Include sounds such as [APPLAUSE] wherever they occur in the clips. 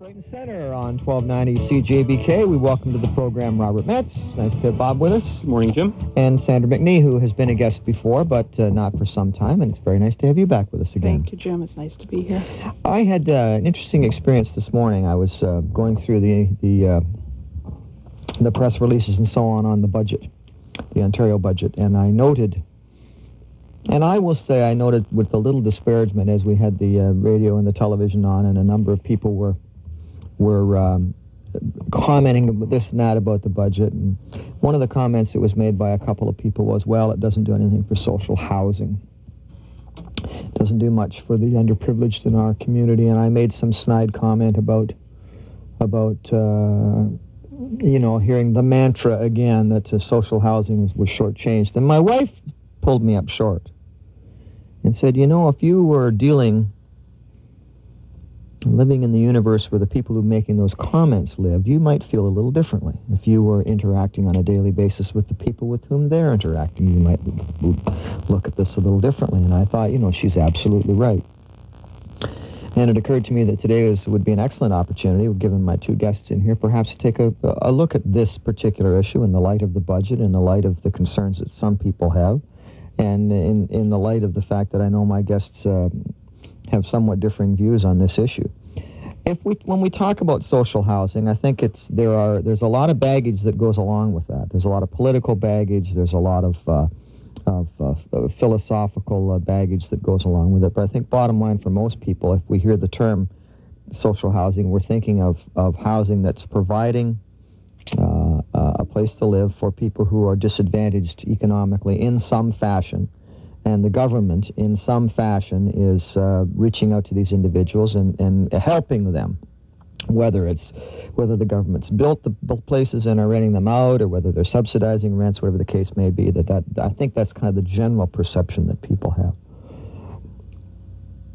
Creighton Center on 1290 CJBK. We welcome to the program Robert Metz. Nice to have Bob with us. Good morning, Jim. And Sandra McNee, who has been a guest before, but uh, not for some time. And it's very nice to have you back with us again. Thank you, Jim. It's nice to be here. I had uh, an interesting experience this morning. I was uh, going through the the uh, the press releases and so on on the budget, the Ontario budget, and I noted. And I will say I noted with a little disparagement as we had the uh, radio and the television on, and a number of people were were um, commenting this and that about the budget. And one of the comments that was made by a couple of people was, well, it doesn't do anything for social housing. It doesn't do much for the underprivileged in our community. And I made some snide comment about, about uh, you know, hearing the mantra again that uh, social housing was, was shortchanged. And my wife pulled me up short and said, you know, if you were dealing living in the universe where the people who are making those comments lived, you might feel a little differently. If you were interacting on a daily basis with the people with whom they're interacting, you might look at this a little differently. And I thought, you know, she's absolutely right. And it occurred to me that today is, would be an excellent opportunity, given my two guests in here, perhaps to take a, a look at this particular issue in the light of the budget, in the light of the concerns that some people have, and in, in the light of the fact that I know my guests uh, have somewhat differing views on this issue. If we, when we talk about social housing, I think it's there are there's a lot of baggage that goes along with that. There's a lot of political baggage. There's a lot of uh, of uh, philosophical uh, baggage that goes along with it. But I think bottom line for most people, if we hear the term social housing, we're thinking of of housing that's providing uh, a place to live for people who are disadvantaged economically in some fashion and the government, in some fashion, is uh, reaching out to these individuals and, and helping them. Whether it's whether the government's built the places and are renting them out, or whether they're subsidizing rents, whatever the case may be, that, that I think that's kind of the general perception that people have.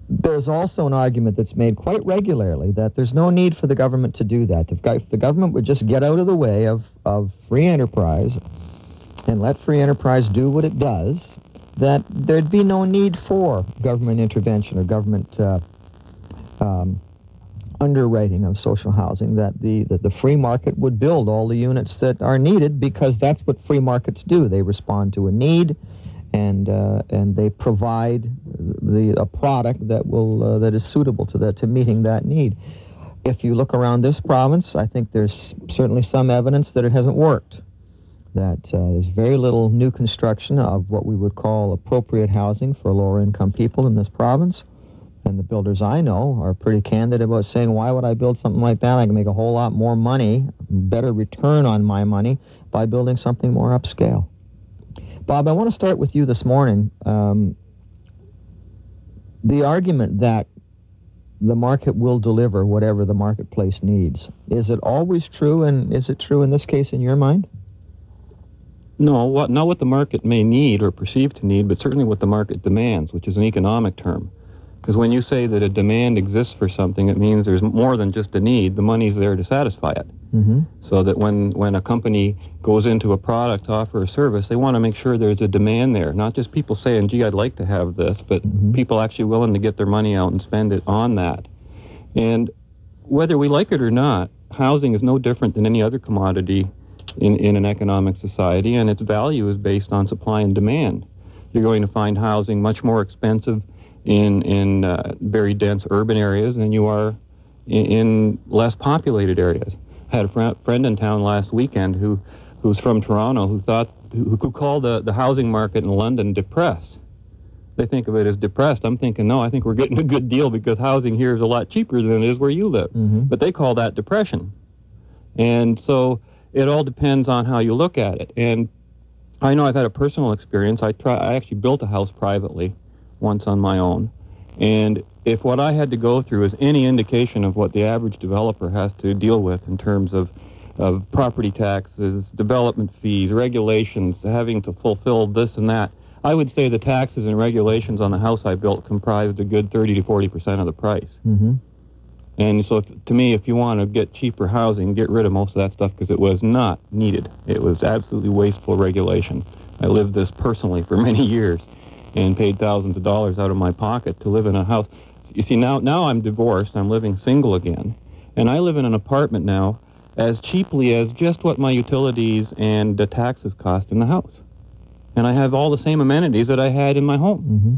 There's also an argument that's made quite regularly that there's no need for the government to do that. If the government would just get out of the way of, of free enterprise and let free enterprise do what it does, that there'd be no need for government intervention or government uh, um, underwriting of social housing, that the, that the free market would build all the units that are needed because that's what free markets do. They respond to a need and, uh, and they provide the, a product that, will, uh, that is suitable to, that, to meeting that need. If you look around this province, I think there's certainly some evidence that it hasn't worked that uh, there's very little new construction of what we would call appropriate housing for lower income people in this province. And the builders I know are pretty candid about saying, why would I build something like that? I can make a whole lot more money, better return on my money by building something more upscale. Bob, I want to start with you this morning. Um, the argument that the market will deliver whatever the marketplace needs, is it always true, and is it true in this case in your mind? No, what, not what the market may need or perceive to need, but certainly what the market demands, which is an economic term. Because when you say that a demand exists for something, it means there's more than just a need. The money's there to satisfy it. Mm-hmm. So that when, when a company goes into a product offer a service, they want to make sure there's a demand there. Not just people saying, gee, I'd like to have this, but mm-hmm. people actually willing to get their money out and spend it on that. And whether we like it or not, housing is no different than any other commodity in, in an economic society, and its value is based on supply and demand. You're going to find housing much more expensive in, in uh, very dense urban areas than you are in, in less populated areas. I had a fr- friend in town last weekend who, who was from Toronto who thought, who, who called the, the housing market in London depressed. They think of it as depressed. I'm thinking, no, I think we're getting a good deal because housing here is a lot cheaper than it is where you live. Mm-hmm. But they call that depression. And so it all depends on how you look at it. And I know I've had a personal experience. I try. I actually built a house privately once on my own, and if what I had to go through is any indication of what the average developer has to deal with in terms of of property taxes, development fees, regulations, having to fulfill this and that, I would say the taxes and regulations on the house I built comprised a good 30 to 40 percent of the price. Mm-hmm. And so, if, to me, if you want to get cheaper housing, get rid of most of that stuff because it was not needed. It was absolutely wasteful regulation. I lived this personally for [LAUGHS] many years and paid thousands of dollars out of my pocket to live in a house. You see, now, now I'm divorced. I'm living single again. And I live in an apartment now as cheaply as just what my utilities and the taxes cost in the house. And I have all the same amenities that I had in my home. hmm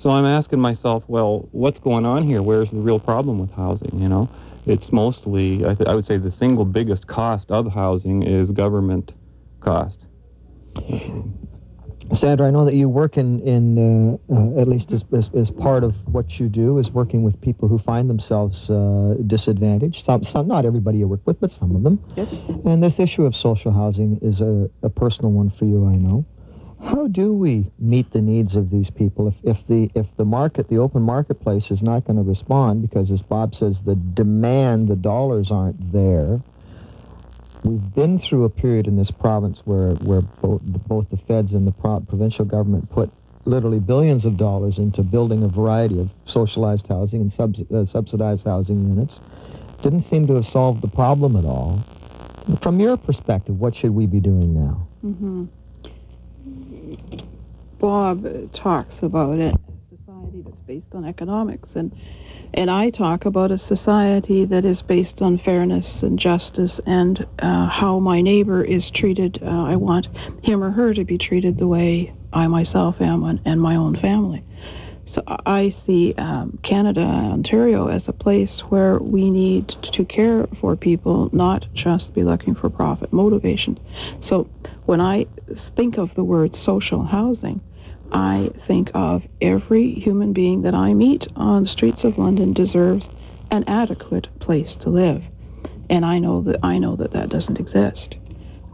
So I'm asking myself, well, what's going on here? Where's the real problem with housing, you know? It's mostly, I, th- I would say the single biggest cost of housing is government cost. Sandra, I know that you work in, in uh, uh, at least as, as, as part of what you do is working with people who find themselves uh, disadvantaged. Some, some, not everybody you work with, but some of them. Yes. And this issue of social housing is a, a personal one for you, I know. How do we meet the needs of these people if, if the if the market, the open marketplace, is not going to respond because, as Bob says, the demand, the dollars aren't there. We've been through a period in this province where where both both the feds and the pro- provincial government put literally billions of dollars into building a variety of socialized housing and subs- uh, subsidized housing units. Didn't seem to have solved the problem at all. From your perspective, what should we be doing now? hmm Bob talks about it, a society that's based on economics, and and I talk about a society that is based on fairness and justice and uh, how my neighbor is treated. Uh, I want him or her to be treated the way I myself am and, and my own family. So I see um, Canada, Ontario, as a place where we need to care for people, not just be looking for profit motivation. So when I think of the word social housing, I think of every human being that I meet on the streets of London deserves an adequate place to live, and I know that I know that that doesn't exist.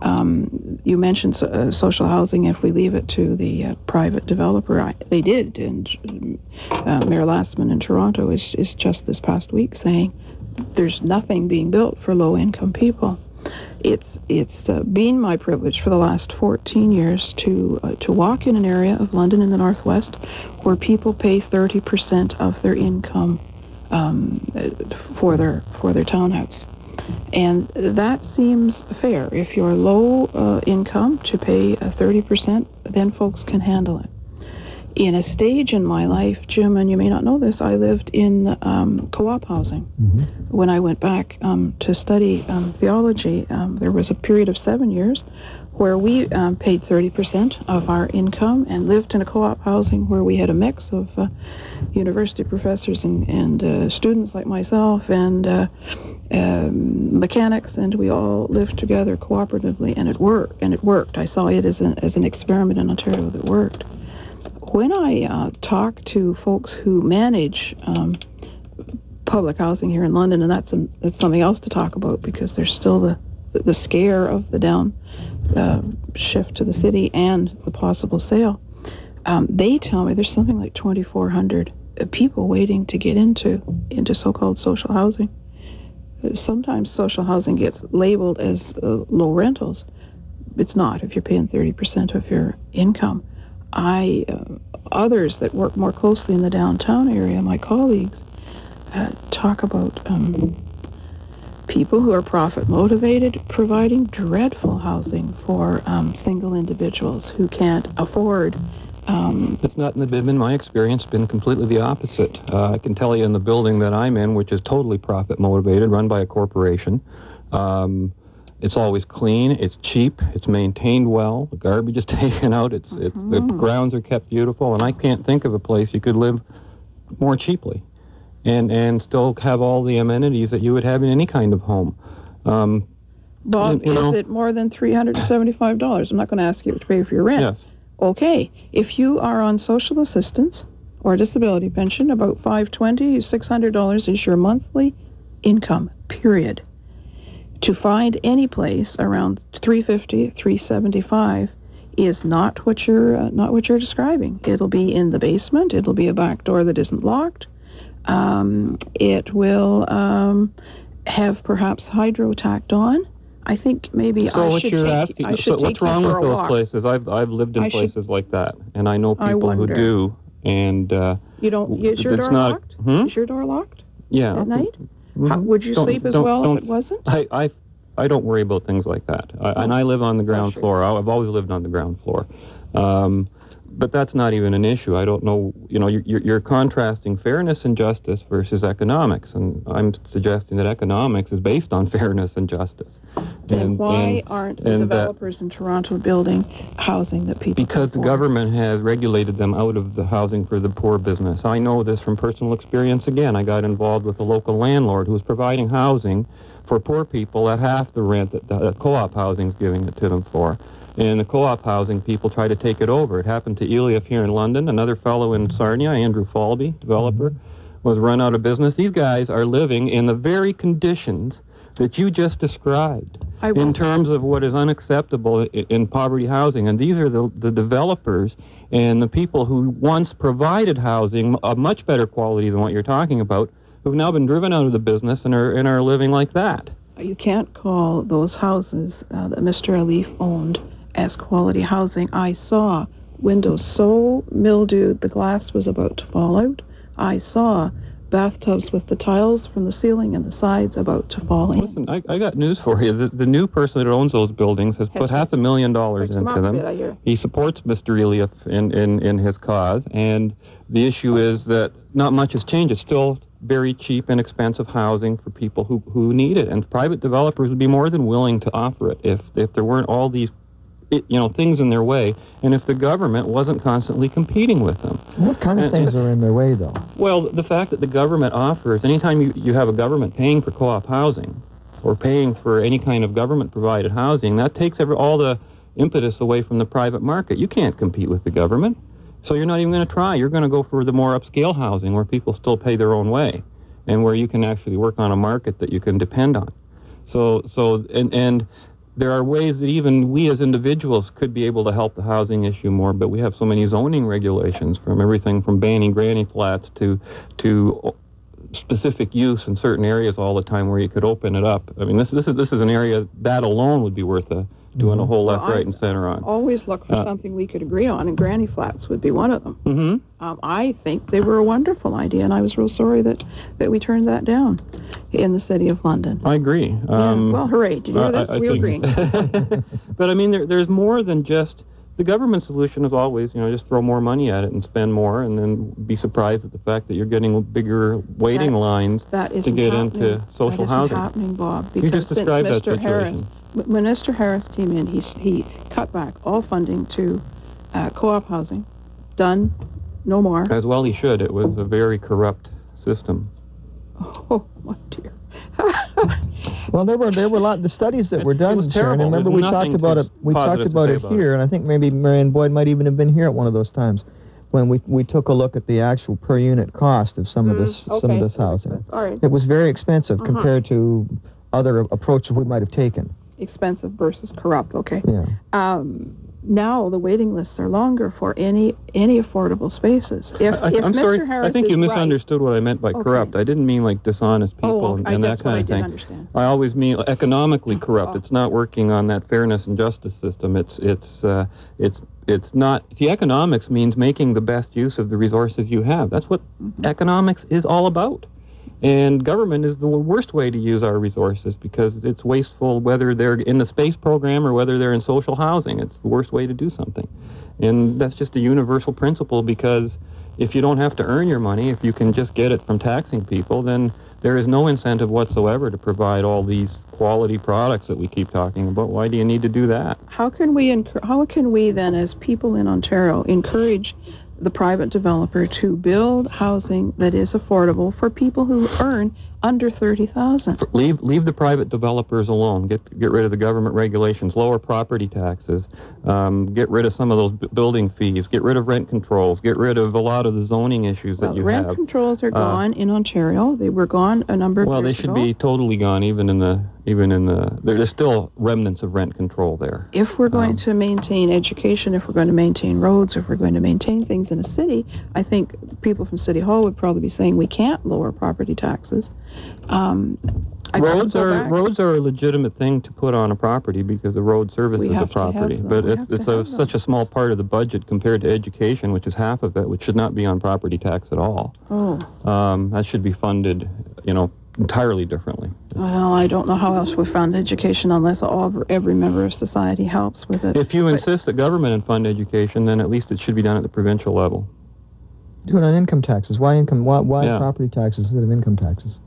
Um, you mentioned so, uh, social housing. If we leave it to the uh, private developer, I, they did, and uh, Mayor Lastman in Toronto is is just this past week saying there's nothing being built for low-income people it's it's uh, been my privilege for the last 14 years to uh, to walk in an area of London in the northwest where people pay 30% of their income um, for their for their townhouse, and that seems fair. If you're low uh, income to pay 30%, then folks can handle it in a stage in my life, Jim, and you may not know this, I lived in um, co-op housing. Mm-hmm. When I went back um, to study um, theology, um, there was a period of seven years where we um, paid 30% of our income and lived in a co-op housing where we had a mix of uh, university professors and, and uh, students like myself and uh, um, mechanics, and we all lived together cooperatively, and it worked. And it worked. I saw it as, a, as an experiment in Ontario that worked when I uh, talk to folks who manage um, public housing here in London, and that's, a, that's something else to talk about because there's still the, the scare of the down uh, shift to the city and the possible sale. Um, they tell me there's something like 2,400 people waiting to get into into so-called social housing. Sometimes social housing gets labeled as uh, low rentals. It's not if you're paying 30% of your income. I, uh, others that work more closely in the downtown area, my colleagues, uh, talk about um, people who are profit motivated providing dreadful housing for um, single individuals who can't afford. Um, It's not, in the bid in my experience, been completely the opposite. Uh, I can tell you in the building that I'm in, which is totally profit motivated, run by a corporation, um, it's always clean. It's cheap. It's maintained well. The garbage is [LAUGHS] taken out. It's it's the grounds are kept beautiful. And I can't think of a place you could live more cheaply, and and still have all the amenities that you would have in any kind of home. Um, Bob, You know- is it more than $375? I'm not going to ask you to pay for your rent. yes. Okay, if you are on social assistance or disability pension, about 520 $600 is your monthly income, period. To find any place around 350 375 is not what you're uh, not what you're describing. It'll be in the basement. It'll be a back door that isn't locked. Um, it will um, have perhaps hydro tacked on. I think maybe So I what should you're take, asking, I should so what's wrong with those walk. places? I've I've lived in I should- places like that, and I know I people who do. And uh, You don't. Is your door not- locked? Hmm? Is your door locked yeah. at night? How, would you Don't- sleep as well if it wasn't? I, I, I don't worry about things like that. I, and I live on the ground sure. floor. I- I've always lived on the ground floor. Um, but that's not even an issue. I don't know. You know, you're, you're contrasting fairness and justice versus economics, and I'm suggesting that economics is based on [LAUGHS] fairness and justice. Then why and- aren't the and that- developers in Toronto building housing that people Because the government has regulated them out of the housing for the poor business. I know this from personal experience. Again, I got involved with a local landlord who was providing housing for poor people at half the rent that the co-op housing is giving it to them for. And the co-op housing people try to take it over. It happened to Eliaf here in London. Another fellow in Sarnia, Andrew Falby, developer, was run out of business. These guys are living in the very conditions that you just described I in terms of what is unacceptable in poverty housing. And these are the, the developers and the people who once provided housing of much better quality than what you're talking about, who've now been driven out of the business and are, and are living like that. You can't call those houses uh, that Mr. Alif owned as quality housing. I saw windows so mildewed the glass was about to fall out. I saw bathtubs with the tiles from the ceiling and the sides about to fall in. Listen, I, I got news for you. The, the new person that owns those buildings has Has put half a million dollars into them. bit, He supports Mr. Eliaf in, in, in his cause, and the issue is that not much has changed. It's still very cheap and expensive housing for people who, who need it, and private developers would be more than willing to offer it if, if there weren't all these you know, things in their way, and if the government wasn't constantly competing with them. What kind of And- things are in their way, though? Well, the fact that the government offers, anytime you, you have a government paying for co-op housing or paying for any kind of government-provided housing, that takes every, all the impetus away from the private market. You can't compete with the government. So you're not even going to try. You're going to go for the more upscale housing where people still pay their own way and where you can actually work on a market that you can depend on. So, so and, and there are ways that even we as individuals could be able to help the housing issue more, but we have so many zoning regulations from everything from banning granny flats to to specific use in certain areas all the time where you could open it up. I mean, this this is this is an area that alone would be worth a, doing a whole left, Well, right, and center on. Always look for Uh, something we could agree on, and granny flats would be one of them. Mm-hmm. Um, I think they were a wonderful idea, and I was real sorry that, that we turned that down in the city of London. I agree. Yeah, Um, well, hooray! Did you hear I- this? I We're agreeing. [LAUGHS] but I mean, there, there's more than just the government solution is always, you know, just throw more money at it and spend more, and then be surprised at the fact that you're getting bigger waiting That- lines. That isn't get happening. into social housing. that isn't housing. happening, Bob. You Because just since described that Mr. Harris, situation. w- when Mr. Harris came in, he he cut back all funding to uh, co-op housing. Done. No more. As well, he should. It was a very corrupt system. [LAUGHS] Oh, my dear. [LAUGHS] Well, there were there were a lot the studies that It's- were it done, was Sharon. and Remember There's we talked about it. We talked about it about here, and I think maybe Marianne Boyd might even have been here at one of those times when we we took a look at the actual per unit cost of some of this Mm, some of this housing. All right. It was very expensive Uh-huh. compared to other approaches we might have taken. Expensive versus corrupt. Okay. Yeah. Um, now the waiting lists are longer for any any affordable spaces. If, I, if am Mr. sorry. Harris I think you is right- misunderstood what I meant by Okay. corrupt. I didn't mean like dishonest people Oh, and, and that kind I of thing. understand. I always mean economically corrupt. Oh. It's not working on that fairness and justice system. It's it's uh, it's it's not. The economics means making the best use of the resources you have. That's what Mhm. economics is all about. And government is the worst way to use our resources because it's wasteful whether they're in the space program or whether they're in social housing. It's the worst way to do something. And that's just a universal principle because if you don't have to earn your money, if you can just get it from taxing people, then there is no incentive whatsoever to provide all these quality products that we keep talking about. Why do you need to do that? How can we how can we then as people in Ontario encourage the private developer to build housing that is affordable for people who earn under 30,000? Leave leave the private developers alone. Get get rid of the government regulations. Lower property taxes. Um, get rid of some of those b- building fees. Get rid of rent controls. Get rid of a lot of the zoning issues Well, that you rent have. Rent controls are Uh, gone in Ontario. They were gone a number of years ago. Well, they should ago. be totally gone. Even in the even in the there's still remnants of rent control there. If we're going Um, to maintain education, if we're going to maintain roads, if we're going to maintain things in a city, I think people from City Hall would probably be saying we can't lower property taxes. Um, I gotta roads are back. roads are a legitimate thing to put on a property because the road service We is a have to have property. But We it's it's a, such a small part of the budget compared to education, which is half of it, which should not be on property tax at all. Oh, Um, that should be funded, you know, entirely differently. Well, I don't know how else we fund education unless all every member of society helps with it. If you insist that government fund education, then at least it should be done at the provincial level. Do it on income taxes. Why income? Why, why Yeah. property taxes instead of income taxes?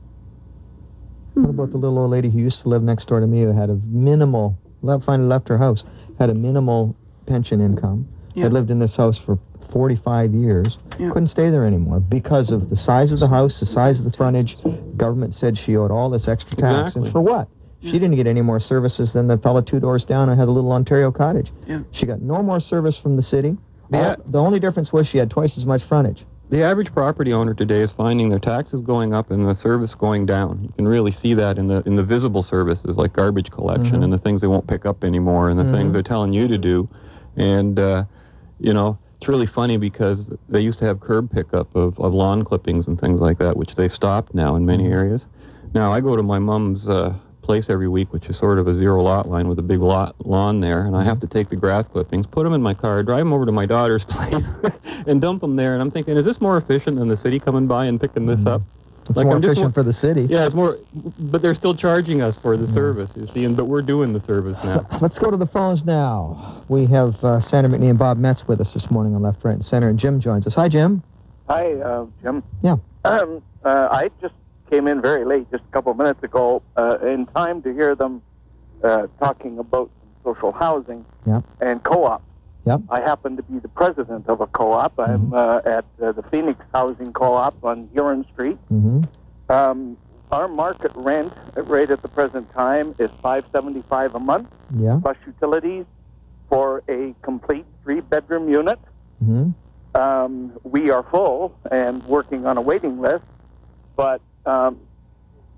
What about the little old lady who used to live next door to me who had a minimal, left, finally left her house, had a minimal pension income, Yeah. had lived in this house for 45 years, Yeah. couldn't stay there anymore because of the size of the house, the size of the frontage. Government said she owed all this extra tax. Exactly. And for what? She didn't get any more services than the fellow two doors down who had a little Ontario cottage. Yeah. She got no more service from the city. Yeah. All- the only difference was she had twice as much frontage. The average property owner today is finding their taxes going up and the service going down. You can really see that in the in the visible services like garbage collection Mhm. and the things they won't pick up anymore and the Mhm. things they're telling you to do. And uh, you know, it's really funny because they used to have curb pickup of, of lawn clippings and things like that, which they've stopped now in many areas. Now I go to my mom's uh, place every week, which is sort of a zero lot line with a big lot lawn there, and I have to take the grass clippings, put them in my car, drive them over to my daughter's [LAUGHS] place, and dump them there. And I'm thinking, is this more efficient than the city coming by and picking this up? It's Like, more I'm just efficient wa- for the city. Yeah, it's more, but they're still charging us for the service, you see, and but we're doing the service now. Let's go to the phones now. We have uh, Sandra McNee and Bob Metz with us this morning on Left, Right, and Center, and Jim joins us. Hi, Jim. Hi, uh, Jim. Yeah. Um, uh, I just came in very late, just a couple of minutes ago, uh, in time to hear them uh, talking about social housing Yep. and co-ops. Yep. I happen to be the president of a co-op. I'm uh, at uh, the Phoenix Housing Co-op on Huron Street. Mm-hmm. Um, our market rent rate at the present time is five seventy-five a month Yeah. plus utilities for a complete three-bedroom unit. Mm-hmm. um, we are full and working on a waiting list. But um,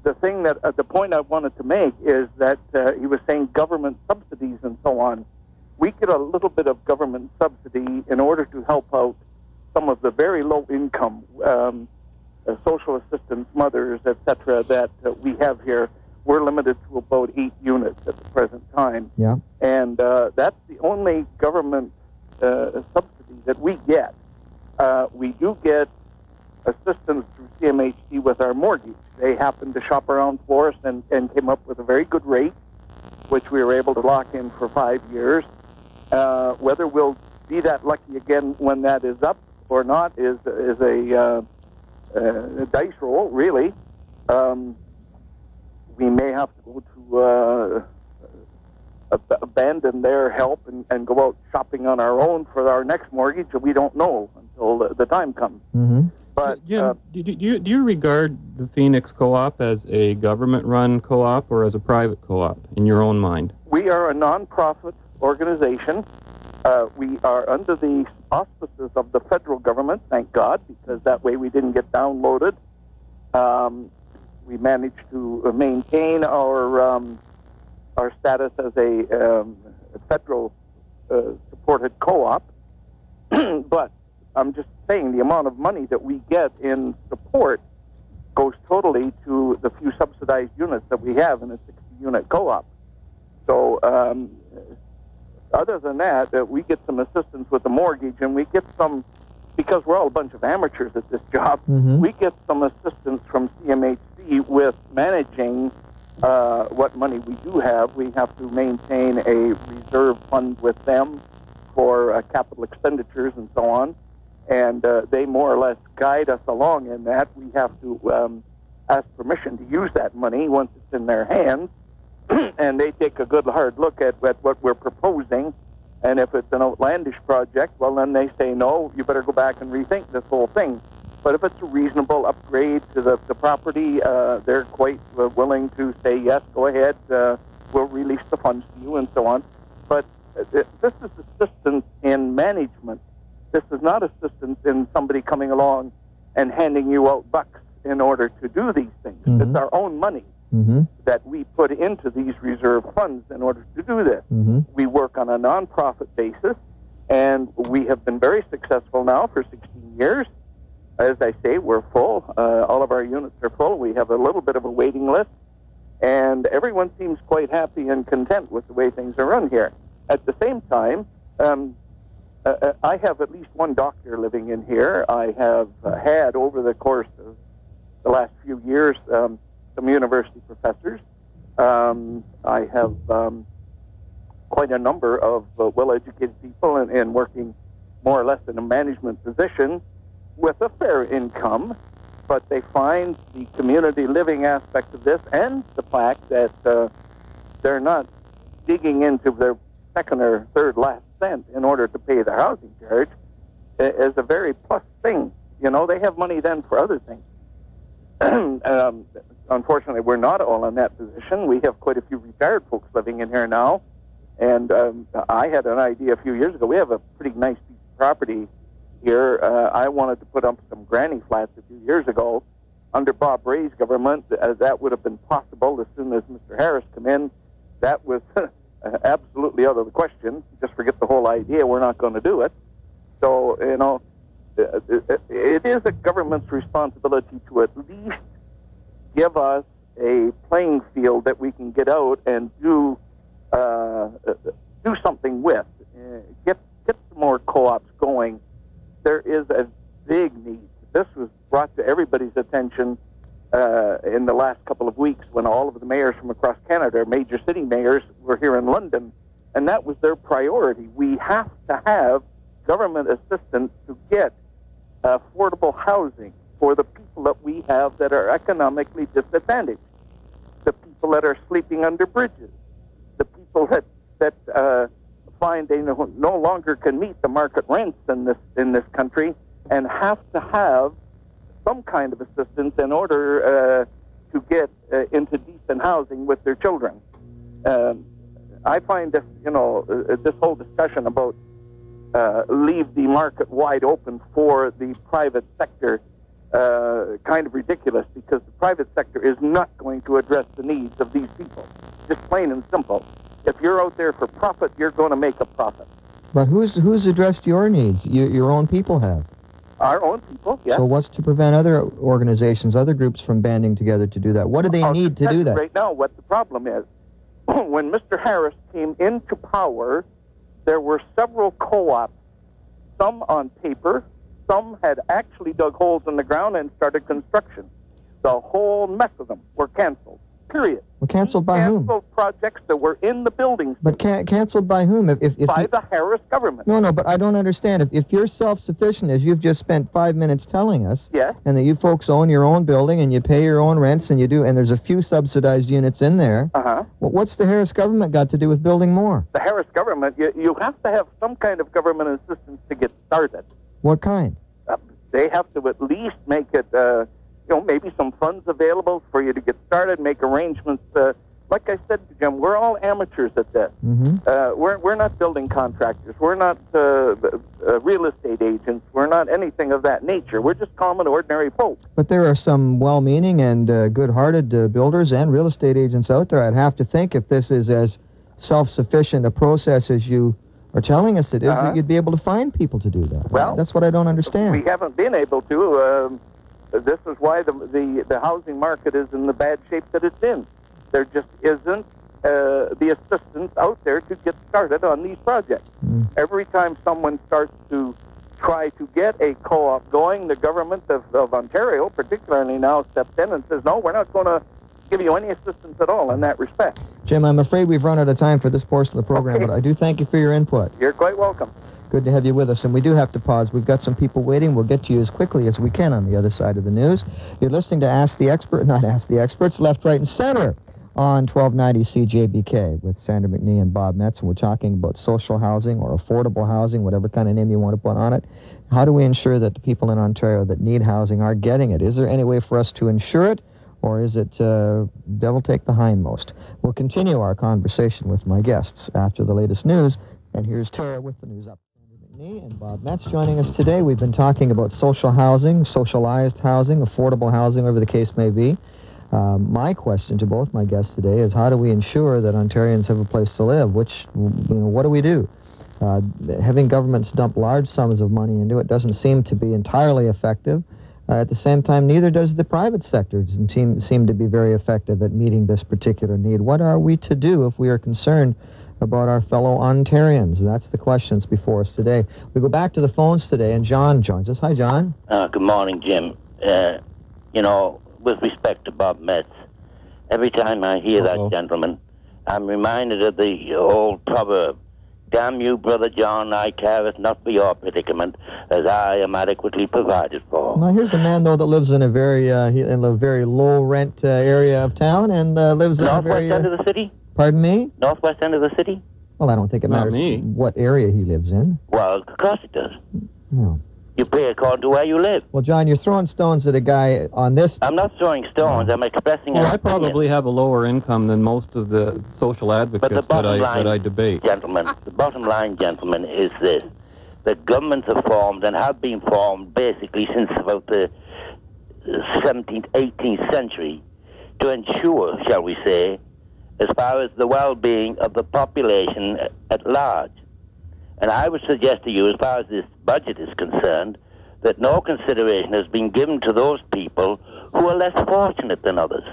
the thing that uh, the point I wanted to make is that uh, he was saying government subsidies and so on. We get a little bit of government subsidy in order to help out some of the very low income um, uh, social assistance mothers, etc., that uh, we have here. We're limited to about eight units at the present time Yeah. and uh, that's the only government uh, subsidy that we get. Uh, we do get assistance through CMHC with our mortgage. They happened to shop around for us and, and came up with a very good rate, which we were able to lock in for five years. Uh, whether we'll be that lucky again when that is up or not is is a uh, uh, dice roll, really. Um, we may have to go to uh, ab- abandon their help and, and go out shopping on our own for our next mortgage. We don't know until the, the time comes. Mm-hmm. But Jim, uh, do, do, you, do you regard the Phoenix Co-op as a government-run co-op or as a private co-op in your own mind? we are a non-profit organization. Uh, we are under the auspices of the federal government, thank God, because that way we didn't get downloaded. Um, we managed to uh, maintain our um, our status as a um, federal uh, supported co-op. [CLEARS THROAT] but I'm just saying the amount of money that we get in support goes totally to the few subsidized units that we have in a 60-unit co-op. So, um, other than that, uh, we get some assistance with the mortgage, and we get some because we're all a bunch of amateurs at this job. Mhm. We get some assistance from CMHC with managing uh, what money we do have. We have to maintain a reserve fund with them for uh, capital expenditures and so on, and uh, they more or less guide us along in that. We have to um, ask permission to use that money once it's in their hands, [CLEARS THROAT] and they take a good hard look at, at what we're proposing. And if it's an outlandish project, well, then they say, no, you better go back and rethink this whole thing. But if it's a reasonable upgrade to the, the property, uh, they're quite uh, willing to say, yes, go ahead, uh, we'll release the funds to you, and so on. But uh, th- this is assistance in management. This is not assistance in somebody coming along and handing you out bucks in order to do these things. Mhm. It's our own money Mm-hmm. that we put into these reserve funds in order to do this. Mm-hmm. We work on a nonprofit basis, and we have been very successful now for 16 years. As I say, we're full. Uh, all of our units are full. We have a little bit of a waiting list, and everyone seems quite happy and content with the way things are run here. At the same time, um, uh, uh, I have at least one doctor living in here. I have uh, had over the course of the last few years um, some university professors. Um, I have um, quite a number of uh, well-educated people and, and working more or less in a management position with a fair income, but they find the community living aspect of this and the fact that uh, they're not digging into their second or third last cent in order to pay their housing charge is a very plus thing. You know, they have money then for other things. [CLEARS THROAT] um, unfortunately, we're not all in that position. We have quite a few retired folks living in here now. And um, I had an idea a few years ago. We have a pretty nice piece of property here. Uh, I wanted to put up some granny flats a few years ago. Under Bob Rae's government, uh, that would have been possible as soon as Mr. Harris came in. That was [LAUGHS] absolutely out of the question. Just forget the whole idea. We're not going to do it. So, you know, uh, uh, it is a government's responsibility to at least give us a playing field that we can get out and do uh, do something with. Uh, get get some more co-ops going. There is a big need. This was brought to everybody's attention uh, in the last couple of weeks when all of the mayors from across Canada, major city mayors, were here in London, and that was their priority. We have to have government assistance to get affordable housing for the people that we have that are economically disadvantaged, the people that are sleeping under bridges, the people that that uh, find they no, no longer can meet the market rents in this in this country and have to have some kind of assistance in order uh, to get uh, into decent housing with their children. Um, I find this, you know, uh, this whole discussion about uh, leave the market wide open for the private sector uh, kind of ridiculous because the private sector is not going to address the needs of these people. Just plain and simple. If you're out there for profit, you're going to make a profit. But who's who's addressed your needs? You, your own people have. Our own people, yes. So what's to prevent other organizations, other groups from banding together to do that? What do they I'll need to do that? Right now, what the problem is, [CLEARS THROAT] when Mr. Harris came into power, there were several co-ops, some on paper, some had actually dug holes in the ground and started construction. The whole mess of them were canceled. Period. Well, canceled by canceled whom? projects that were in the buildings But can, canceled by whom? If, if, if by you- the Harris government. no, no, but I don't understand. If, if you're self-sufficient, as you've just spent five minutes telling us, Yes. and that you folks own your own building and you pay your own rents and you do, and there's a few subsidized units in there, Uh-huh. well, what's the Harris government got to do with building more? The Harris government, you, you have to have some kind of government assistance to get started. What kind? Uh, they have to at least make it, uh, you know, maybe some funds available for you to get started, make arrangements. Uh, like I said to Jim, we're all amateurs at this. Mm-hmm. Uh, we're, we're not building contractors. We're not uh, uh, real estate agents. We're not anything of that nature. We're just common, ordinary folk. But there are some well-meaning and uh, good-hearted uh, builders and real estate agents out there. I'd have to think if this is as self-sufficient a process as you are telling us it is, Uh-huh. that you'd be able to find people to do that. Well, that's what I don't understand. We haven't been able to. This is why the, the, the housing market is in the bad shape that it's in. There just isn't uh, the assistance out there to get started on these projects. Mm. Every time someone starts to try to get a co-op going, the government of, of Ontario, particularly now, steps in and says, no, we're not going to give you any assistance at all in that respect. Jim, I'm afraid we've run out of time for this portion of the program, Okay. but I do thank you for your input. You're quite welcome. Good to have you with us. And we do have to pause. We've got some people waiting. We'll get to you as quickly as we can on the other side of the news. You're listening to Ask the Expert, [LAUGHS] not Ask the Experts, left, right, and center on 1290 CJBK with Sandra McNee and Bob Metz. And we're talking about social housing or affordable housing, whatever kind of name you want to put on it. How do we ensure that the people in Ontario that need housing are getting it? Is there any way for us to ensure it? Or is it uh, devil take the hindmost? We'll continue our conversation with my guests after the latest news. And here's Tara with the news up. McNee and Bob Metz joining us today. We've been talking about social housing, socialized housing, affordable housing, whatever the case may be. Um, my question to both my guests today is how do we ensure that Ontarians have a place to live? Which, you know, what do we do? Uh, having governments dump large sums of money into it doesn't seem to be entirely effective. Uh, at the same time, neither does the private sector seem, seem to be very effective at meeting this particular need. What are we to do if we are concerned about our fellow Ontarians? That's the questions before us today. We go back to the phones today, and John joins us. Hi, John. Uh, good morning, Jim. Uh, you know, with respect to Bob Metz, Every time I hear Uh-oh. that, gentleman, I'm reminded of the old proverb. Damn you, Brother John, I careth not for your predicament, as I am adequately provided for. Well, here's a man though that lives in a very uh, in a very low rent uh, area of town and uh, lives in a Northwest end Uh, of the city? Pardon me. Northwest end of the city? Well, I don't think it Not matters me. what area he lives in. Well, of course it does. No. You pay according to where you live. Well, John, you're throwing stones at a guy on this. I'm not throwing stones. I'm expressing Well, an I opinion. probably have a lower income than most of the social advocates that bottom I line- that I debate. Gentlemen, the bottom line, gentlemen, is this. That governments have formed and have been formed basically since about the 17th, 18th century to ensure, shall we say, as far as the well-being of the population at large. And I would suggest to you, as far as this budget is concerned, that no consideration has been given to those people who are less fortunate than others.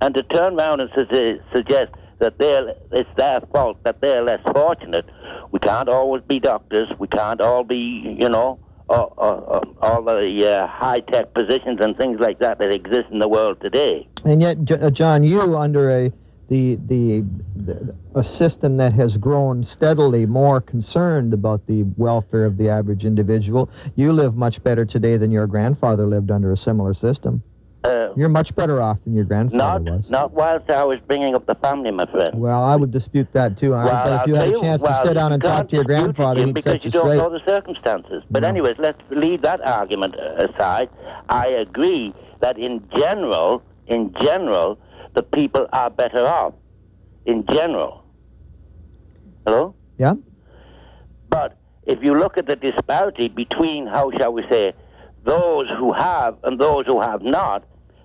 And to turn around and su- suggest that they're, it's their fault that they're less fortunate, we can't always be doctors. We can't all be, you know, all, all, all the uh, high-tech positions and things like that that exist in the world today. And yet, John, you under a the, the the a system that has grown steadily more concerned about the welfare of the average individual. You live much better today than your grandfather lived under a similar system. Uh, You're much better off than your grandfather not, was. not whilst I was bringing up the family, my friend. Well, I would dispute that too. I Well, if I'll you had a you- chance well, to sit down and talk to your grandfather, he'd because you you don't straight. know the circumstances. But No. anyways, let's leave that argument aside. I agree that in general, in general, the people are better off. In general. Hello? Yeah. But if you look at the disparity between, how shall we say, those who have and those who have not,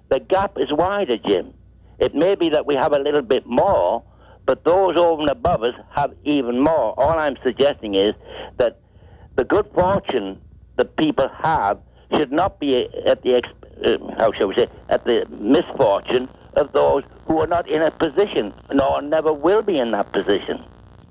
the gap is wider, Jim. It may be that we have a little bit more, but those over and above us have even more. All I'm suggesting is that the good fortune that people have should not be at the, uh, how shall we say, at the misfortune of those who are not in a position, nor never will be in that position.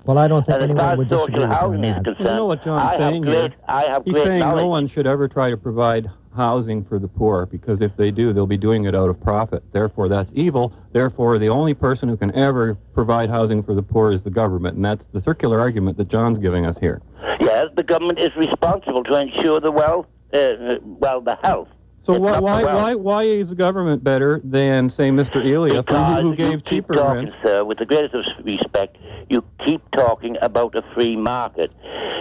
Well, I don't think And as anyone would disagree social with you on housing is that. concerned, You know what John's I have saying great, here? I have He's great saying knowledge. no one should ever try to provide housing for the poor because if they do, they'll be doing it out of profit. Therefore, that's evil. Therefore, the only person who can ever provide housing for the poor is the government, and that's the circular argument that John's giving us here. Yes, the government is responsible to ensure the wealth, uh, uh, well, the health. So why why why why is the government better than say Mr. Elia, who, who gave cheaper talking, rent? sir, with the greatest of respect, you keep talking about a free market.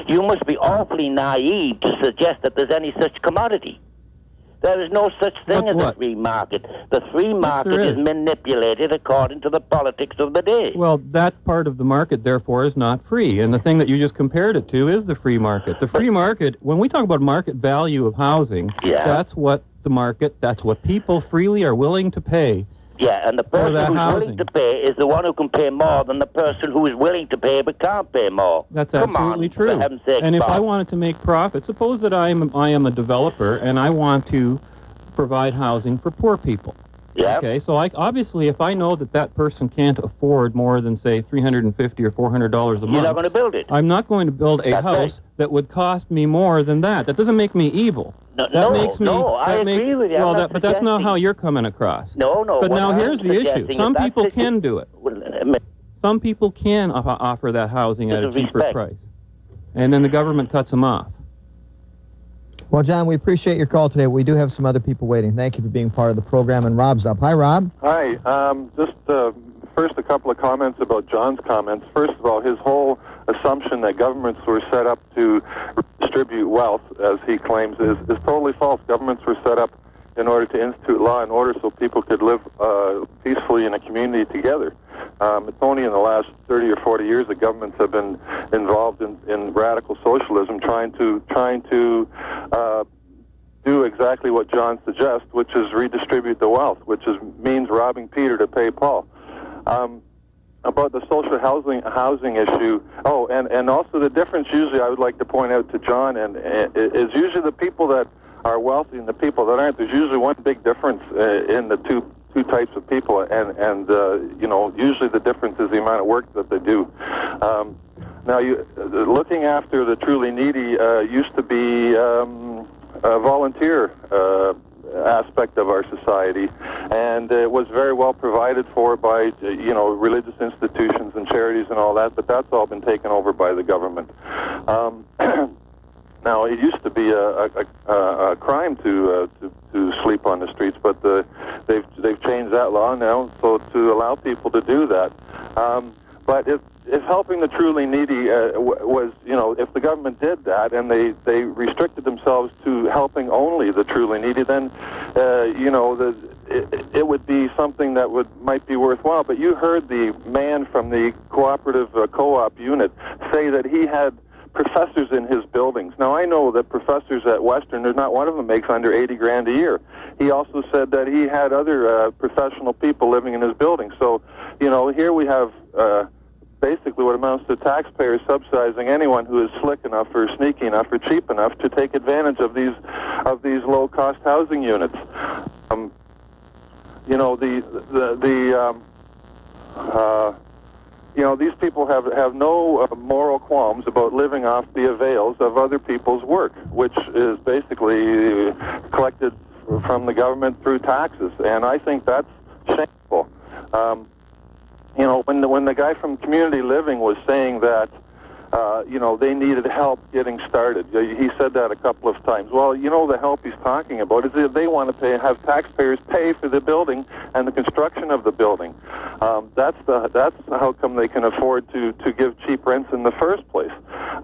You must be awfully naive to suggest that there's any such commodity. There is no such thing as a free market. The free market there is is. manipulated according to the politics of the day. Well, that part of the market, therefore, is not free. And the thing that you just compared it to is the free market. The free market, when we talk about market value of housing, Yeah. that's what the market, that's what people freely are willing to pay. Yeah, and the person who's housing. willing to pay is the one who can pay more than the person who is willing to pay but can't pay more. That's Come absolutely on, true. For heaven's sake, and if I wanted to make profit, suppose that I am I am a developer and I want to provide housing for poor people. yeah, Okay, so I, obviously, if I know that that person can't afford more than say 350 or 400 dollars a month, you're not going to build it. I'm not going to build a That's house right. that would cost me more than that. That doesn't make me evil. No, That no, makes me. no, I that agree makes- with you. I'm Well, that, but that's not how you're coming across. No, no. But now I'm here's the issue. Some people situ- can do it. Well, a minute. Some people can offer that housing at a cheaper respect. price, and then the government cuts them off. Well, John, we appreciate your call today. We do have some other people waiting. Thank you for being part of the program. And Rob's up. Hi, Rob. Hi. Um, just uh, first, a couple of comments about John's comments. First of all, his whole assumption that governments were set up to distribute wealth, as he claims, is, is totally false. Governments were set up in order to institute law and order so people could live uh, peacefully in a community together. Um, it's only in the last 30 or 40 years that governments have been involved in, in radical socialism, trying to trying to uh, do exactly what John suggests, which is redistribute the wealth, which is means robbing Peter to pay Paul. Um, about the social housing housing issue. Oh, and and also the difference. Usually, I would like to point out to John, and, and is usually the people that are wealthy and the people that aren't. There's usually one big difference uh, in the two two types of people, and and uh, you know usually the difference is the amount of work that they do. Um, now, you uh, looking after the truly needy uh, used to be um, a volunteer uh, aspect of our society, and it was very well provided for by uh, you know religious institutions and charities and all that. But that's all been taken over by the government. Um, [CLEARS THROAT] Now, it used to be a, a, a, a crime to, uh, to to sleep on the streets, but the, they've they've changed that law now, so to allow people to do that. Um, but if if helping the truly needy uh, was, you know, if the government did that and they they restricted themselves to helping only the truly needy, then, uh, you know, the it, it would be something that would might be worthwhile. But you heard the man from the cooperative uh, co-op unit say that he had professors in his buildings. Now I know that professors at Western, there's not one of them makes under 80 grand a year. He also said that he had other uh, professional people living in his building. So, you know, here we have uh, basically what amounts to taxpayers subsidizing anyone who is slick enough or sneaky enough or cheap enough to take advantage of these of these low cost housing units. Um, you know, the the the um, uh, you know, these people have have no uh, moral qualms about living off the avails of other people's work, which is basically collected from the government through taxes, and I think that's shameful. Um, when the, when the guy from Community Living was saying that uh, you know, they needed help getting started. He said that a couple of times. Well, you know, the help he's talking about is that they want to pay, have taxpayers pay for the building and the construction of the building. Um, that's the that's how come they can afford to to give cheap rents in the first place.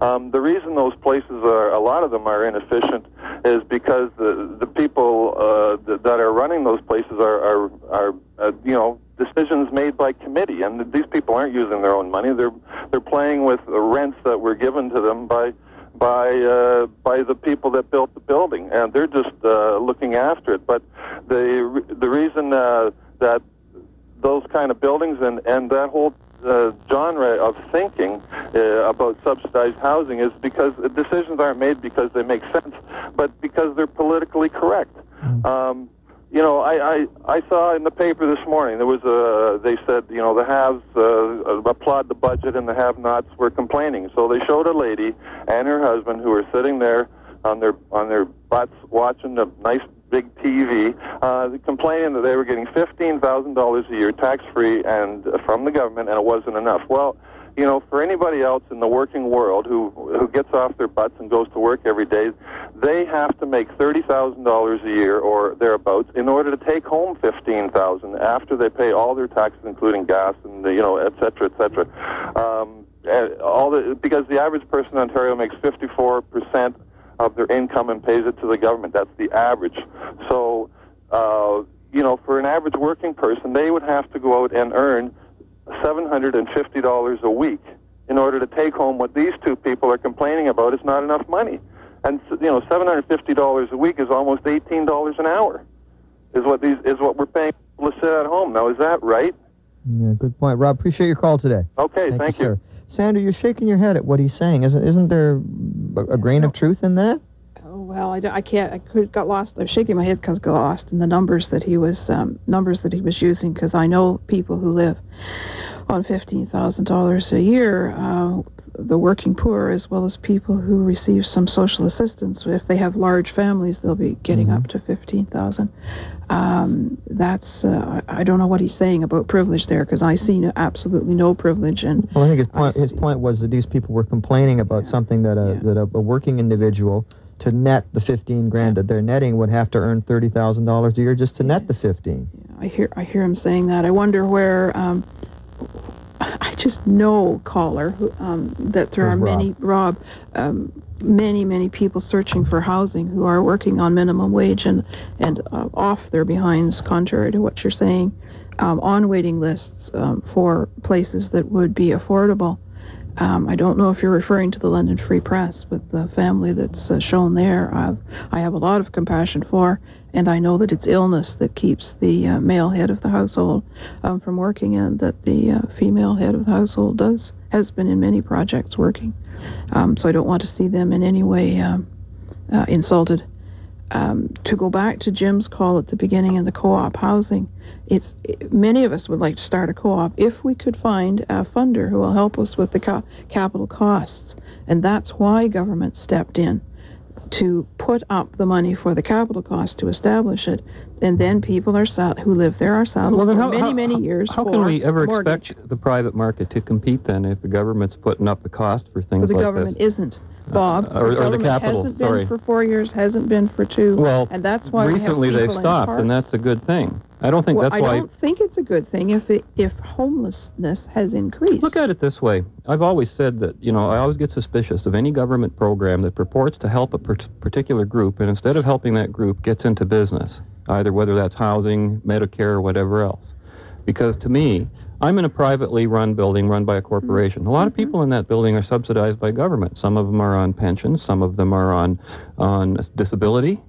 Um, the reason those places are a lot of them are inefficient is because the the people uh, that, that are running those places are are, are uh, you know decisions made by committee, and these people aren't using their own money. They're they're playing with the rents that were given to them by by uh, by the people that built the building, and they're just uh, looking after it. But the the reason uh, that those kind of buildings and and that whole uh, genre of thinking uh, about subsidized housing is because decisions aren't made because they make sense, but because they're politically correct. Mm. Um, you know, I, I I saw in the paper this morning there was a they said you know the haves uh, applaud the budget and the have-nots were complaining. So they showed a lady and her husband who were sitting there on their on their butts watching a nice big TV, uh, complaining that they were getting fifteen thousand dollars a year tax free and uh, from the government and it wasn't enough. Well you know, for anybody else in the working world who who gets off their butts and goes to work every day, they have to make thirty thousand dollars a year or thereabouts in order to take home fifteen thousand after they pay all their taxes, including gas and the, you know, et cetera, et cetera. Um, all the because the average person in Ontario makes fifty four percent of their income and pays it to the government. That's the average. So. Uh, you know, for an average working person, they would have to go out and earn $750 a week in order to take home what these two people are complaining about is not enough money. And you know, $750 a week is almost $18 an hour. Is what these is what we're paying people to sit at home. Now, is that right? Yeah, good point. Rob, appreciate your call today. Okay, thank, thank you, you. Sir. Sandra, you're shaking your head at what he's saying. Isn't isn't there a grain of truth in that? Well, I, I can't. I could got lost. I was shaking my head because I got lost in the numbers that he was um, numbers that he was using because I know people who live on $15,000 a year, uh, the working poor, as well as people who receive some social assistance. If they have large families, they'll be getting mm-hmm. up to 15,000. Um, that's uh, I don't know what he's saying about privilege there because I see no, absolutely no privilege. And well, I think his point his point was that these people were complaining about yeah. something that a yeah. that a, a, working individual to net the 15 grand yeah. that they're netting would have to earn $30,000 a year just to net the 15. I hear I hear him saying that. I wonder where. Um, I just know, caller, um, that there are Rob. many, Rob, um, many, many people searching for housing who are working on minimum wage and, and uh, off their behinds, contrary to what you're saying, um, on waiting lists um, for places that would be affordable. Um, I don't know if you're referring to the London Free Press, but the family that's uh, shown there, I've, I have a lot of compassion for, and I know that it's illness that keeps the uh, male head of the household um, from working, and that the uh, female head of the household does has been in many projects working. Um, so I don't want to see them in any way um, uh, insulted um, to go back to Jim's call at the beginning in the co-op housing, it's it, many of us would like to start a co-op if we could find a funder who will help us with the co- capital costs, and that's why government stepped in. to put up the money for the capital cost to establish it, and then people are sat who live there are saddled Well, for how, many how- many years How can we ever mortgage. expect the private market to compete then if the government's putting up the cost for things But the like government this? isn't, Bob. Uh, or- or the capital, hasn't sorry. been for four years, hasn't been for two, Well, and that's why recently they've stopped, and that's a good thing. I don't think well, that's I why. I don't think it's a good thing if it, if homelessness has increased. Look at it this way. I've always said that, you know, I always get suspicious of any government program that purports to help a per- particular group, and instead of helping that group, gets into business, either whether that's housing, Medicare, or whatever else. Because to me, I'm in a privately run building run by a corporation. A lot of people in that building are subsidized by government. Some of them are on pensions, some of them are on on disability,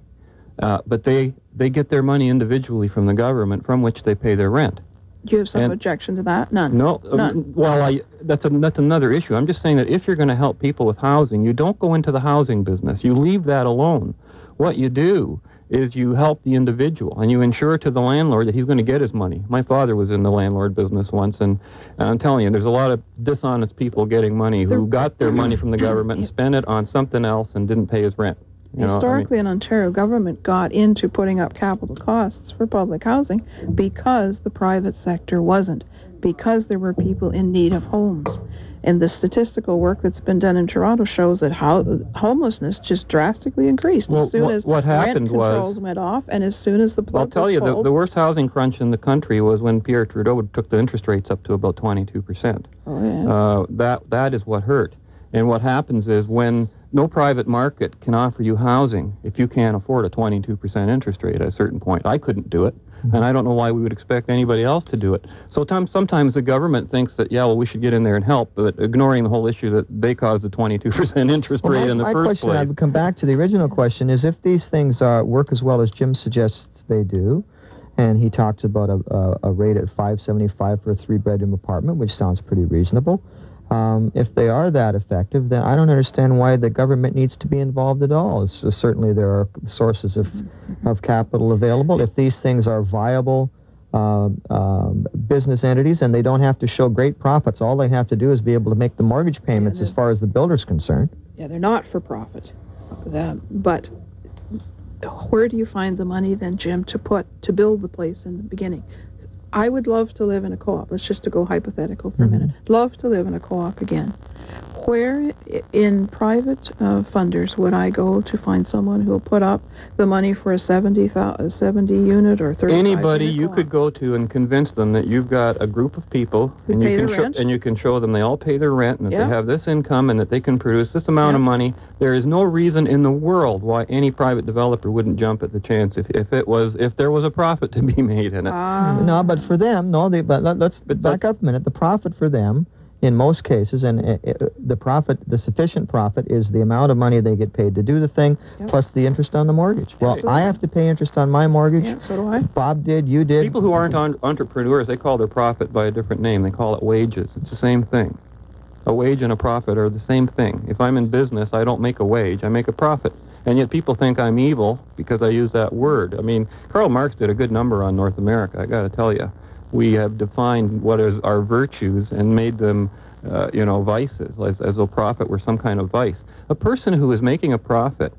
uh, but they they get their money individually from the government, from which they pay their rent. Do you have some and- objection to that? None. No, um, None. well, I, that's a, that's another issue. I'm just saying that if you're going to help people with housing, you don't go into the housing business. You leave that alone. What you do is you help the individual and you ensure to the landlord that he's going to get his money. My father was in the landlord business once, and, and I'm telling you, there's a lot of dishonest people getting money who got their money from the [CLEARS THROAT] government and spent it on something else and didn't pay his rent. You know, I mean- Historically, in Ontario, government got into putting up capital costs for public housing because the private sector wasn't, because there were people in need of homes. And the statistical work that's been done in Toronto shows that how, homelessness just drastically increased Well, as soon as what happened rent was- controls went off and as soon as the plug I'll tell was you, the, pulled. the worst housing crunch in the country was when Pierre Trudeau took the interest rates up to about 22%. oh, yeah. Uh, that that is what hurt. And what happens is when no private market can offer you housing if you can't afford a 22% interest rate at a certain point. I couldn't do it, and I don't know why we would expect anybody else to do it. So time, sometimes the government thinks that yeah, well, we should get in there and help, but ignoring the whole issue that they caused the 22% [LAUGHS] interest Well, rate my, in the first place. my question, place. I would come back to the original question, is if these things uh, work as well as Jim suggests they do, and he talks about a, a, a rate at 575 for a three-bedroom apartment, which sounds pretty reasonable. Um, if they are that effective, then I don't understand why the government needs to be involved at all. It's, certainly, there are sources of, of capital available. If these things are viable uh, um, business entities and they don't have to show great profits, all they have to do is be able to make the mortgage payments the- as far as the builder's concerned. Yeah, they're not for profit. The- but where do you find the money then, Jim, to put to build the place in the beginning? I would love to live in a co-op. Let's just to go hypothetical for Mhm. a minute. Love to live in a co-op again. Where in private uh, funders would I go to find someone who will put up the money for a 70, a 70 unit or 30 Anybody unit you co-op? could go to and convince them that you've got a group of people Who and you can show and you can show them they all pay their rent and that Yeah. they have this income and that they can produce this amount of money. There is no reason in the world why any private developer wouldn't jump at the chance if, if it was if there was a profit to be made in it. Ah. No, but for them, no. They, but let, let's But- back up a minute. The profit for them, in most cases, and uh, uh, the profit, the sufficient profit, is the amount of money they get paid to do the thing, Yep. plus the interest on the mortgage. Well, Absolutely. I have to pay interest on my mortgage. yeah, so do I. Bob did. You did. People who aren't on, entrepreneurs, they call their profit by a different name. They call it wages. It's the same thing. A wage and a profit are the same thing. If I'm in business, I don't make a wage, I make a profit. And yet people think I'm evil because I use that word. I mean, Karl Marx did a good number on North America, I got to tell you. We have defined what is our virtues and made them, uh, you know, vices, as, as though profit were some kind of vice. A person who is making a profit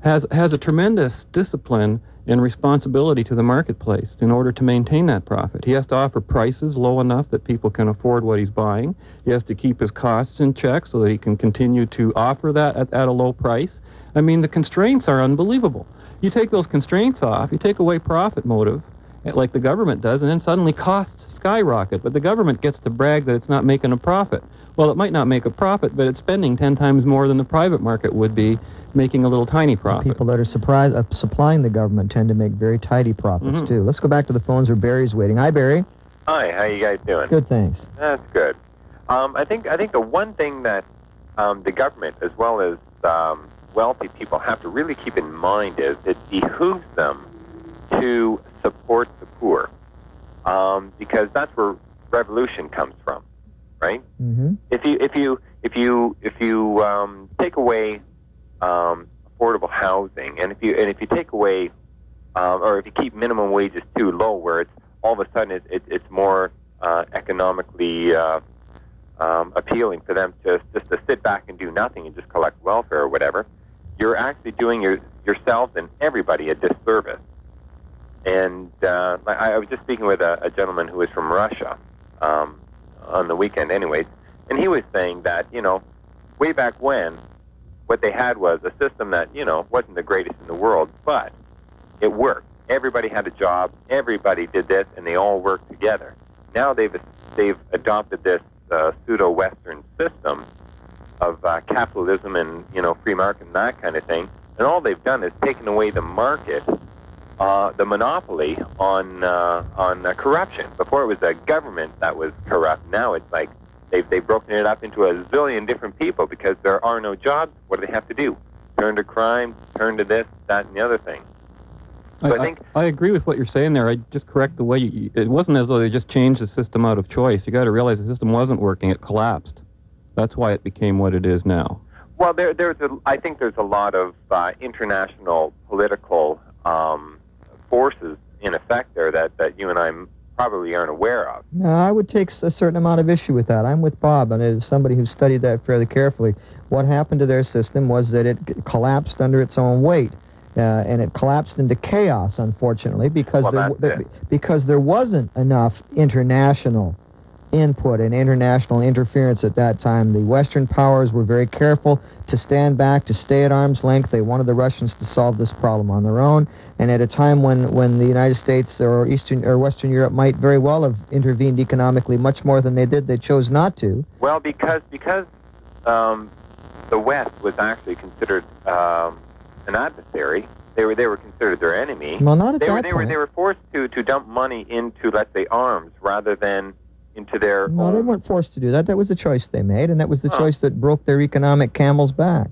has, has a tremendous discipline and responsibility to the marketplace in order to maintain that profit. He has to offer prices low enough that people can afford what he's buying. He has to keep his costs in check so that he can continue to offer that at, at a low price. I mean, the constraints are unbelievable. You take those constraints off, you take away profit motive, like the government does, and then suddenly costs skyrocket. But the government gets to brag that it's not making a profit. Well, it might not make a profit, but it's spending 10 times more than the private market would be, making a little tiny profit. People that are surprised, uh, supplying the government tend to make very tidy profits Mhm. too. Let's go back to the phones where Barry's waiting. Hi, Barry. Hi, how you guys doing? Good, thanks. That's good. Um, I think I think the one thing that um, the government as well as um, wealthy people have to really keep in mind is it behooves them to support the poor um, because that's where revolution comes from, right? Mm-hmm. If you if you if you if you um, take away um, affordable housing, and if you and if you take away um, or if you keep minimum wages too low, where it's all of a sudden it, it, it's more uh, economically uh, um, appealing for them to just to sit back and do nothing and just collect welfare or whatever, you're actually doing your, yourselves and everybody a disservice. And uh, I, I was just speaking with a, a gentleman who was from Russia um, on the weekend, anyways, and he was saying that you know, way back when, what they had was a system that you know wasn't the greatest in the world, but it worked. Everybody had a job. Everybody did this, and they all worked together. Now they've they've adopted this uh, pseudo-Western system of uh, capitalism and you know free market and that kind of thing, and all they've done is taken away the market, uh, the monopoly on uh, on uh, corruption. Before it was the government that was corrupt. Now it's like they've they've broken it up into a zillion different people because there are no jobs. What do they have to do? Turn to crime, turn to this, that, and the other thing. I, So I think- I, agree with what you're saying there. I just correct the way you, it wasn't as though they just changed the system out of choice. You got to realize the system wasn't working. It collapsed. That's why it became what it is now. Well, there, there's a, I think there's a lot of uh, international political um, forces in effect there that, that you and I probably aren't aware of. No, I would take a certain amount of issue with that. I'm with Bob, and as somebody who studied that fairly carefully, what happened to their system was that it collapsed under its own weight. Uh, and it collapsed into chaos, unfortunately, because Well, there, there- because there wasn't enough international input and international interference at that time. The Western powers were very careful to stand back, to stay at arm's length. They wanted the Russians to solve this problem on their own. And at a time when, when the United States or Eastern or Western Europe might very well have intervened economically much more than they did, they chose not to. Well, because because um, the West was actually considered um, an adversary. They were they were considered their enemy. Well, not at They that were they were they were forced to, to dump money into let's say arms rather than into their no, own. they weren't forced to do that. That was the choice they made, and that was the Huh. choice that broke their economic camel's back.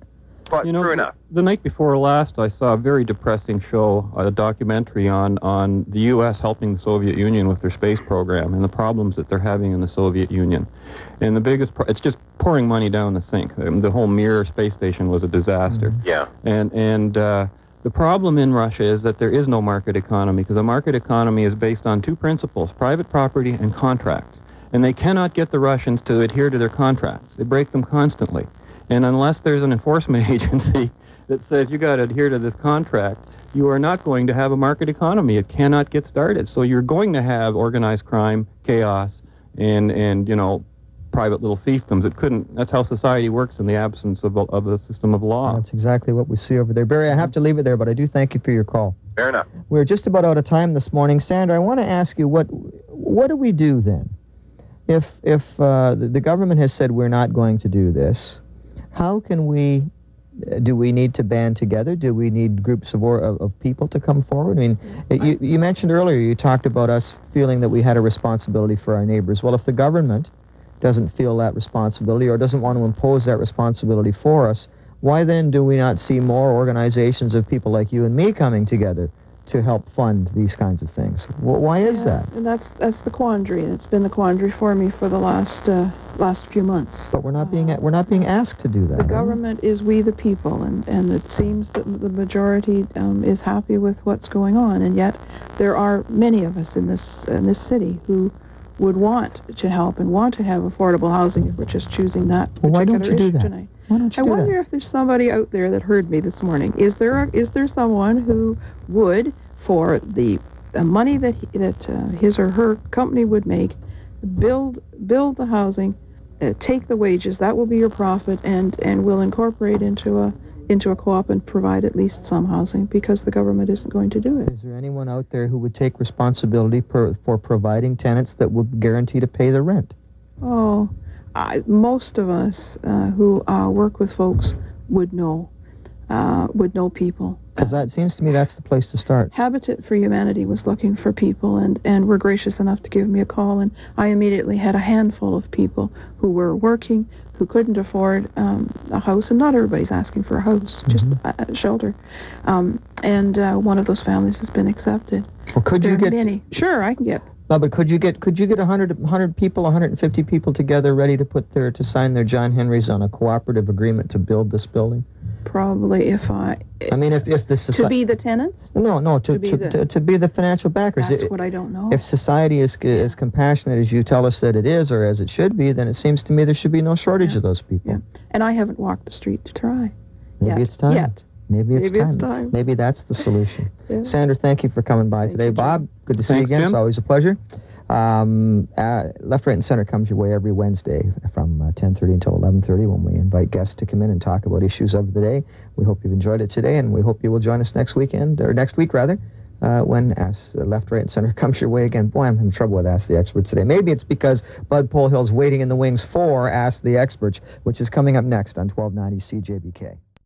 But you know, true the, enough. the night before last, I saw a very depressing show, a documentary on, on the U.S. helping the Soviet Union with their space program and the problems that they're having in the Soviet Union. And the biggest, pro- it's just pouring money down the sink. Um, The whole Mir space station was a disaster. Yeah. And and uh, the problem in Russia is that there is no market economy because a market economy is based on two principles: private property and contracts. And they cannot get the Russians to adhere to their contracts. They break them constantly. And unless there's an enforcement [LAUGHS] agency that says you got to adhere to this contract, you are not going to have a market economy. It cannot get started. So you're going to have organized crime, chaos, and and you know private little fiefdoms. It couldn't. That's how society works in the absence of a, of a system of law. That's exactly what we see over there. Barry, I have to leave it there, but I do thank you for your call. Fair enough. We're just about out of time this morning. Sandra, I want to ask you what what do we do then? If if uh, the, government has said we're not going to do this, how can we? uh, Do we need to band together? Do we need groups of, or, of, of people to come forward? I mean, you, you mentioned earlier, you talked about us feeling that we had a responsibility for our neighbors. Well, if the government doesn't feel that responsibility or doesn't want to impose that responsibility for us, why then do we not see more organizations of people like you and me coming together to help fund these kinds of things? Wh- why is Yeah, that? And that's that's the quandary, and it's been the quandary for me for the last uh, last few months. But we're not being we're not being asked to do that. The are we? government is we the people, and, and it seems that the majority um, is happy with what's going on, and yet there are many of us in this in this city who would want to help and want to have affordable housing if we're just choosing that Well, why don't you do that? tonight. Why don't you I do wonder that? if there's somebody out there that heard me this morning. Is there a, is there someone who would, for the, the money that he, that uh, his or her company would make, build build the housing, uh, take the wages. That will be your profit, and and will incorporate into a into a co-op and provide at least some housing because the government isn't going to do it. Is there anyone out there who would take responsibility per, for providing tenants that would guarantee to pay the rent? Oh, I, most of us uh, who uh, work with folks would know, uh, would know people. Because that seems to me that's the place to start. Habitat for Humanity was looking for people and, and were gracious enough to give me a call, and I immediately had a handful of people who were working, who couldn't afford um, a house, and not everybody's asking for a house, just Mhm. a, a shelter. Um, and uh, one of those families has been accepted. Well, could there you get many. Sure, I can get. No, but could you get could you get 100, 100 people, 150 people together ready to put their to sign their John Henrys on a cooperative agreement to build this building? Probably if I I mean, if if the society to be the tenants. no no to to be to, the- to, to be the financial backers. That's It- what I don't know. if society is as compassionate as you tell us that it is, or as it should be, then it seems to me there should be no shortage Yeah. of those people. Yeah. And I haven't walked the street to try. Maybe yet. it's time. Yet. Maybe it's Maybe time. it's time. Maybe that's the solution. [LAUGHS] Yeah. Sandra, thank you for coming by Thank today. you, Bob, good to see you again. Jim. It's always a pleasure. Um, uh, Left, Right, and Center comes your way every Wednesday from uh, 10.30 until 11.30 when we invite guests to come in and talk about issues of the day. We hope you've enjoyed it today, and we hope you will join us next weekend, or next week, rather, uh, when Ask uh, Left, Right, and Center [LAUGHS] comes your way again. Boy, I'm having trouble with Ask the Experts today. Maybe it's because Bud Polhill's waiting in the wings for Ask the Experts, which is coming up next on 1290 CJBK.